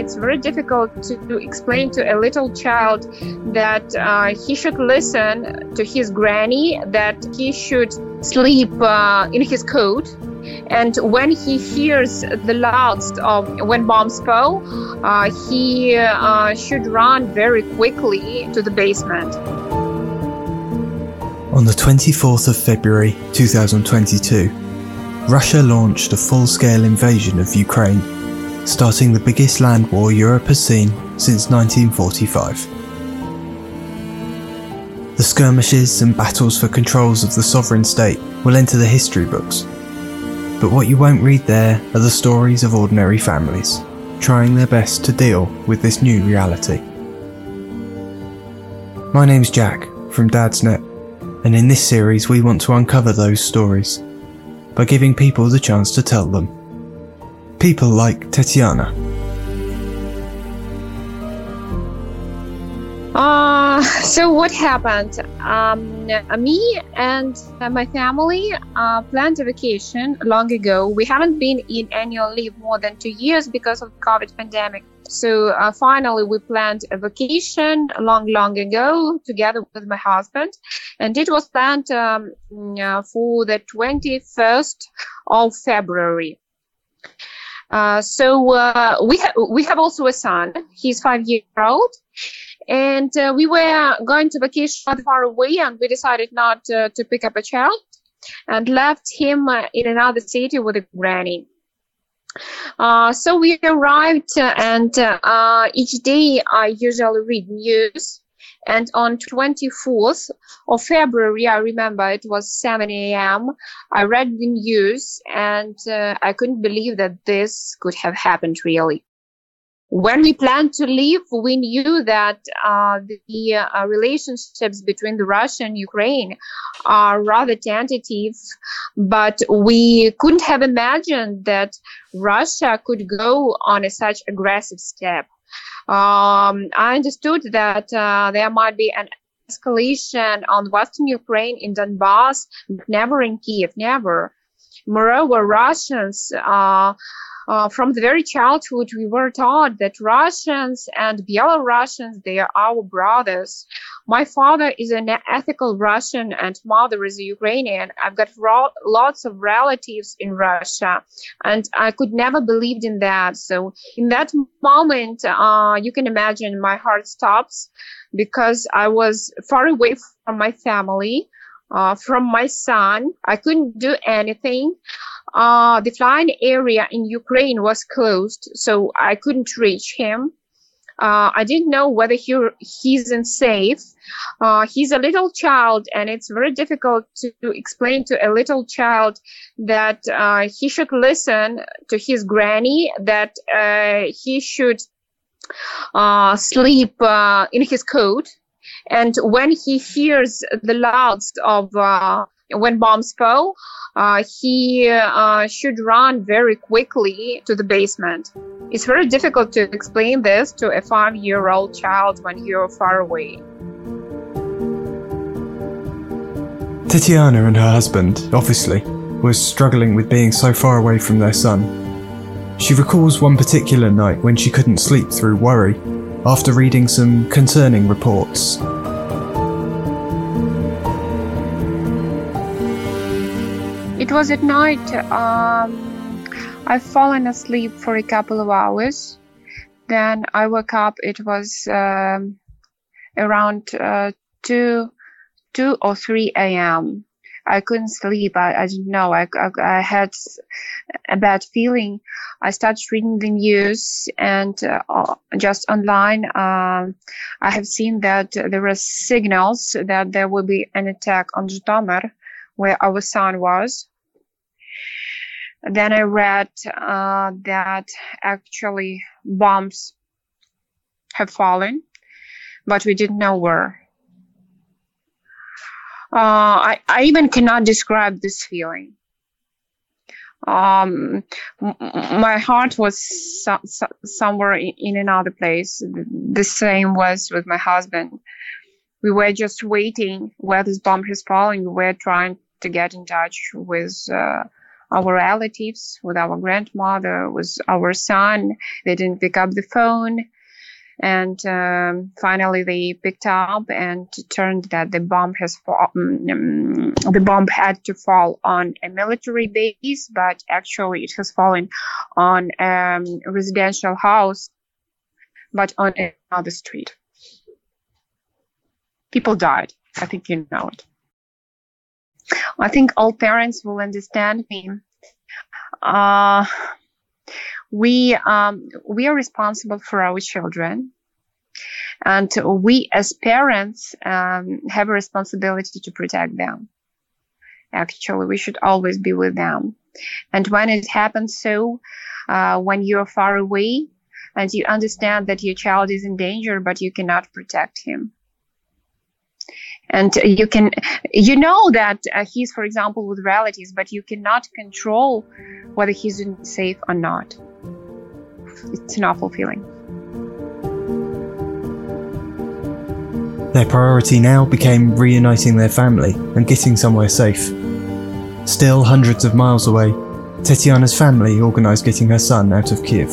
It's very difficult to, explain to a little child that uh, he should listen to his granny, that he should sleep uh, in his coat, and when he hears the louds of when bombs fall, uh, he uh, should run very quickly to the basement. On the 24th of February 2022, Russia launched a full scale invasion of Ukraine, starting the biggest land war Europe has seen since 1945. The skirmishes and battles for controls of the sovereign state will enter the history books. But what you won't read there are the stories of ordinary families, trying their best to deal with this new reality. My name's Jack from Dadsnet and in this series we want to uncover those stories by giving people the chance to tell them. People like Tetiana. Uh, so what happened? Um, me and my family uh, planned a vacation long ago. We haven't been in annual leave more than two years because of COVID pandemic. So uh, finally, we planned a vacation long, long ago together with my husband, and it was planned um, uh, for the 21st of February. Uh, so uh, we ha- we have also a son. He's five years old, and uh, we were going to vacation far away, and we decided not uh, to pick up a child, and left him in another city with a granny. Uh, so we arrived, and uh, each day I usually read news. And on 24th of February, I remember it was 7 a.m. I read the news, and uh, I couldn't believe that this could have happened really when we planned to leave, we knew that uh, the uh, relationships between the Russia and Ukraine are rather tentative, but we couldn't have imagined that Russia could go on a such aggressive step. Um, I understood that uh, there might be an escalation on Western Ukraine in Donbass, but never in Kiev, never. Moreover, Russians uh, uh, from the very childhood, we were taught that Russians and Belarusians, they are our brothers. My father is an ethical Russian and mother is a Ukrainian. I've got ro- lots of relatives in Russia and I could never believed in that. So in that moment, uh, you can imagine my heart stops because I was far away from my family. Uh, from my son. I couldn't do anything uh, the flying area in Ukraine was closed, so I couldn't reach him. Uh, I didn't know whether he he's in safe. Uh, he's a little child, and it's very difficult to, explain to a little child that uh, he should listen to his granny, that uh, he should uh, sleep uh, in his coat, and when he hears the louds of when bombs fall, he should run very quickly to the basement. It's very difficult to explain this to a five year old child when you're far away. Tetiana and her husband, obviously, was struggling with being so far away from their son. She recalls one particular night when she couldn't sleep through worry after reading some concerning reports It was at night. Um, I've fallen asleep for a couple of hours. Then I woke up. It was um, around uh, two, two or three a.m. I couldn't sleep. I, I didn't know. I, I, I, had a bad feeling. I started reading the news and uh, just online. Um, I have seen that there were signals that there will be an attack on Zhytomyr, where our son was. Then I read uh, that actually bombs have fallen, but we didn't know where. Uh, I, I even cannot describe this feeling. Um, m- my heart was so, so, somewhere in, in another place. The same was with my husband. We were just waiting where this bomb has fallen. We were trying to get in touch with uh, our relatives, with our grandmother, with our son. They didn't pick up the phone. And um, finally, they picked up and turned that the bomb has fall, um, the bomb had to fall on a military base, but actually it has fallen on um, a residential house, but on another street. People died. I think you know it. I think all parents will understand me. Uh, we um, we are responsible for our children, and we as parents um, have a responsibility to protect them. Actually, we should always be with them, and when it happens, so uh, when you're far away and you understand that your child is in danger, but you cannot protect him and you can you know that uh, he's for example with relatives but you cannot control whether he's in safe or not. It's an awful feeling. Their priority now became reuniting their family and getting somewhere safe. Still hundreds of miles away Tetiana's family organized getting her son out of Kiev.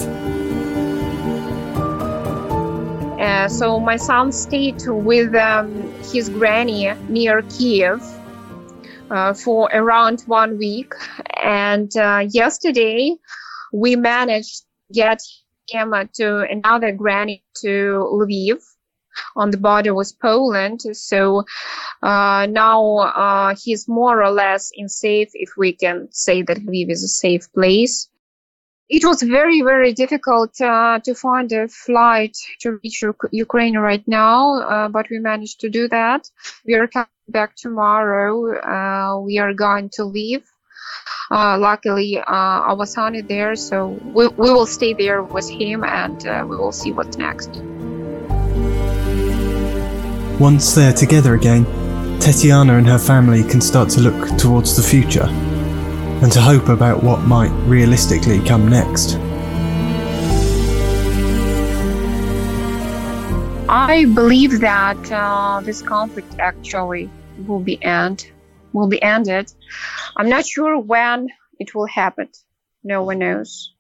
So my son stayed with um, his granny near Kiev uh, for around one week, and uh, yesterday we managed to get him to another granny to Lviv on the border with Poland. So uh, now uh, he's more or less in safe, if we can say that Lviv is a safe place. It was very, very difficult uh, to find a flight to reach Ukraine right now, uh, but we managed to do that. We are coming back tomorrow. Uh, we are going to leave. Uh, luckily, our son is there, so we, we will stay there with him and uh, we will see what's next. Once they're together again, Tetiana and her family can start to look towards the future and to hope about what might realistically come next. I believe that uh, this conflict actually will be end will be ended. I'm not sure when it will happen. No one knows.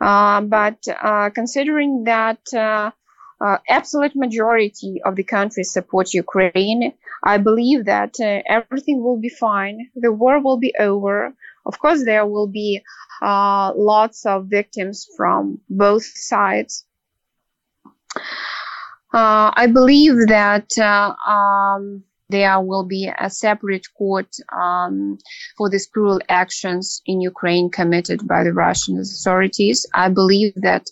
Uh, but uh, considering that uh, uh, absolute majority of the countries support Ukraine, I believe that uh, everything will be fine. The war will be over. Of course, there will be uh, lots of victims from both sides. Uh, I believe that uh, um, there will be a separate court um, for these cruel actions in Ukraine committed by the Russian authorities. I believe that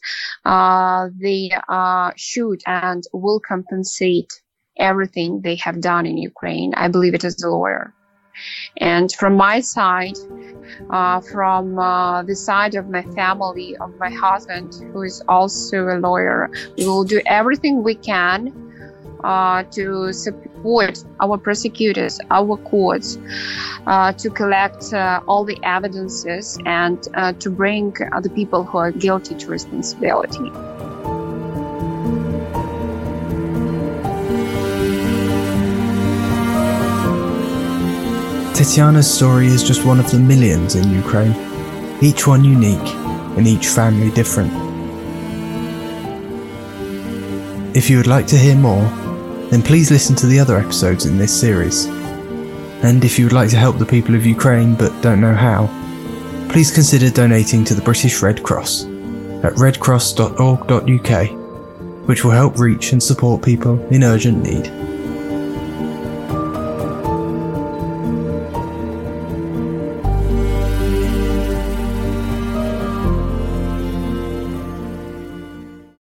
uh, they uh, should and will compensate everything they have done in Ukraine. I believe it as a lawyer. And from my side, uh, from uh, the side of my family, of my husband, who is also a lawyer, we will do everything we can uh, to support our prosecutors, our courts, uh, to collect uh, all the evidences and uh, to bring the people who are guilty to responsibility. Tetiana's story is just one of the millions in Ukraine, each one unique and each family different. If you would like to hear more, then please listen to the other episodes in this series. And if you would like to help the people of Ukraine but don't know how, please consider donating to the British Red Cross at redcross.org.uk, which will help reach and support people in urgent need.